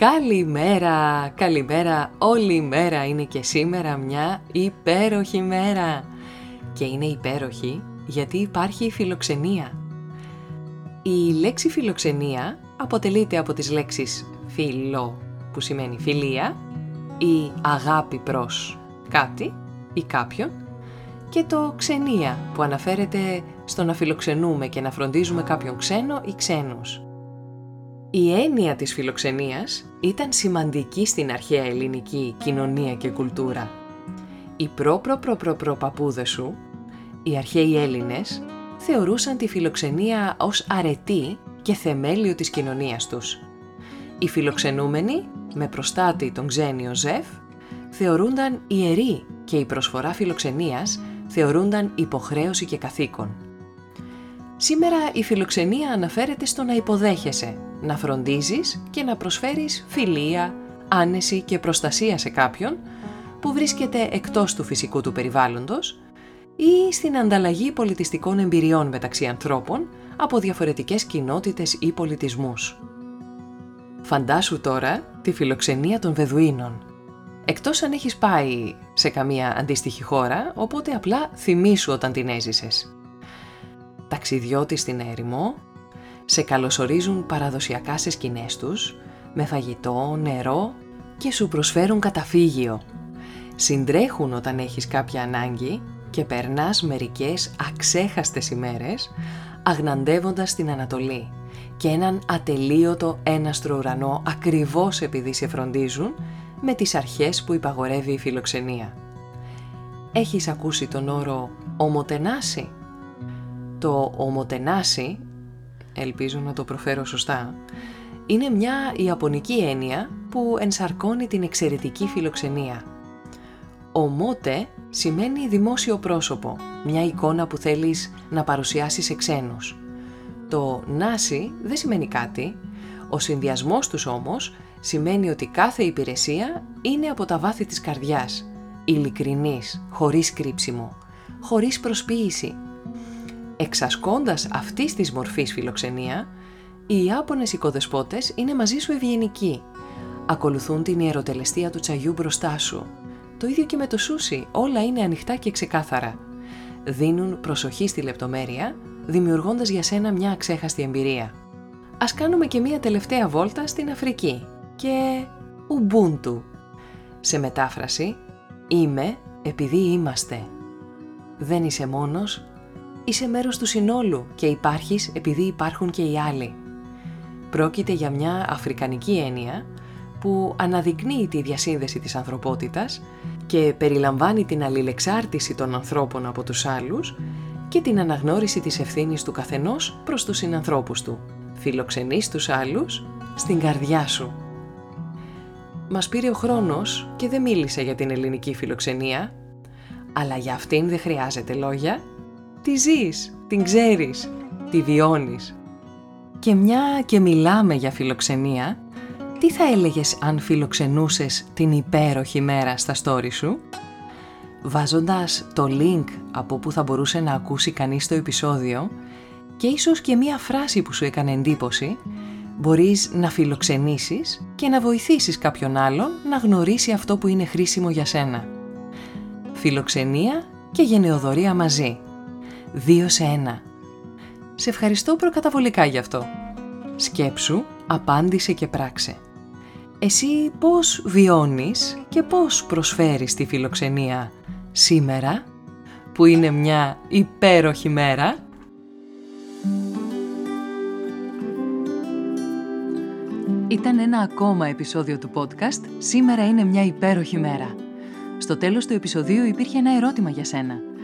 Καλημέρα, καλημέρα, όλη η μέρα είναι και σήμερα μια υπέροχη μέρα. Και είναι υπέροχη γιατί υπάρχει η φιλοξενία. Η λέξη φιλοξενία αποτελείται από τις λέξεις φιλό που σημαίνει φιλία ή αγάπη προς κάτι ή κάποιον και το ξενία που αναφέρεται στο να φιλοξενούμε και να φροντίζουμε κάποιον ξένο ή ξένους. Η έννοια της φιλοξενίας ήταν σημαντική στην αρχαία ελληνική κοινωνία και κουλτούρα. Οι προ προ παππούδες σου, οι αρχαίοι Έλληνες, θεωρούσαν τη φιλοξενία ως αρετή και θεμέλιο της κοινωνίας τους. Οι φιλοξενούμενοι, με προστάτη τον ξένιο Ζεφ, θεωρούνταν ιεροί και η προσφορά φιλοξενίας θεωρούνταν υποχρέωση και καθήκον. Σήμερα η φιλοξενία αναφέρεται στο να υποδέχεσαι, να φροντίζεις και να προσφέρεις φιλία, άνεση και προστασία σε κάποιον που βρίσκεται εκτός του φυσικού του περιβάλλοντος ή στην ανταλλαγή πολιτιστικών εμπειριών μεταξύ ανθρώπων από διαφορετικές κοινότητες ή πολιτισμούς. Φαντάσου τώρα τη φιλοξενία των Βεδουίνων. Εκτός αν έχεις πάει σε καμία αντίστοιχη χώρα, οπότε απλά θυμήσου όταν την έζησες. Ταξιδιώτη στην έρημο, σε καλωσορίζουν παραδοσιακά σε σκηνές τους, με φαγητό, νερό και σου προσφέρουν καταφύγιο. Συντρέχουν όταν έχεις κάποια ανάγκη και περνάς μερικές αξέχαστες ημέρες αγναντεύοντας την Ανατολή και έναν ατελείωτο έναστρο ουρανό ακριβώς επειδή σε φροντίζουν με τις αρχές που υπαγορεύει η φιλοξενία. Έχεις ακούσει τον όρο «ομοτενάση» Το ομοτενάσι, ελπίζω να το προφέρω σωστά, είναι μια ιαπωνική έννοια που ενσαρκώνει την εξαιρετική φιλοξενία. Ομότε σημαίνει δημόσιο πρόσωπο, μια εικόνα που θέλεις να παρουσιάσεις σε ξένους. Το νάσι δεν σημαίνει κάτι, ο συνδυασμός τους όμως σημαίνει ότι κάθε υπηρεσία είναι από τα βάθη της καρδιάς, ειλικρινής, χωρίς κρύψιμο, χωρίς προσποίηση, Εξασκώντας αυτής της μορφής φιλοξενία, οι Ιάπωνες οικοδεσπότες είναι μαζί σου ευγενικοί. Ακολουθούν την ιεροτελεστία του τσαγιού μπροστά σου. Το ίδιο και με το σούσι, όλα είναι ανοιχτά και ξεκάθαρα. Δίνουν προσοχή στη λεπτομέρεια, δημιουργώντας για σένα μια αξέχαστη εμπειρία. Ας κάνουμε και μια τελευταία βόλτα στην Αφρική και Ουμπούντου. Σε μετάφραση, είμαι επειδή είμαστε. Δεν είσαι μόνος, είσαι μέρος του συνόλου και υπάρχεις επειδή υπάρχουν και οι άλλοι. Πρόκειται για μια αφρικανική έννοια που αναδεικνύει τη διασύνδεση της ανθρωπότητας και περιλαμβάνει την αλληλεξάρτηση των ανθρώπων από τους άλλους και την αναγνώριση της ευθύνης του καθενός προς τους συνανθρώπους του. Φιλοξενείς τους άλλους στην καρδιά σου. Μας πήρε ο χρόνος και δεν μίλησε για την ελληνική φιλοξενία, αλλά για αυτήν δεν χρειάζεται λόγια τη ζεις, την ξέρεις, τη βιώνεις. Και μια και μιλάμε για φιλοξενία, τι θα έλεγες αν φιλοξενούσες την υπέροχη μέρα στα story σου; Βάζοντας το link από που θα μπορούσε να ακούσει κανείς το επεισόδιο και ίσως και μία φράση που σου έκανε εντύπωση, μπορείς να φιλοξενήσεις και να βοηθήσεις κάποιον άλλον να γνωρίσει αυτό που είναι χρήσιμο για σένα. Φιλοξενία και γενεοδορία μαζί δύο σε ένα. Σε ευχαριστώ προκαταβολικά γι' αυτό. Σκέψου, απάντησε και πράξε. Εσύ πώς βιώνεις και πώς προσφέρεις τη φιλοξενία σήμερα, που είναι μια υπέροχη μέρα; Ήταν ένα ακόμα επεισόδιο του podcast «Σήμερα είναι μια υπέροχη μέρα». Στο τέλος του επεισοδίου υπήρχε ένα ερώτημα για σένα.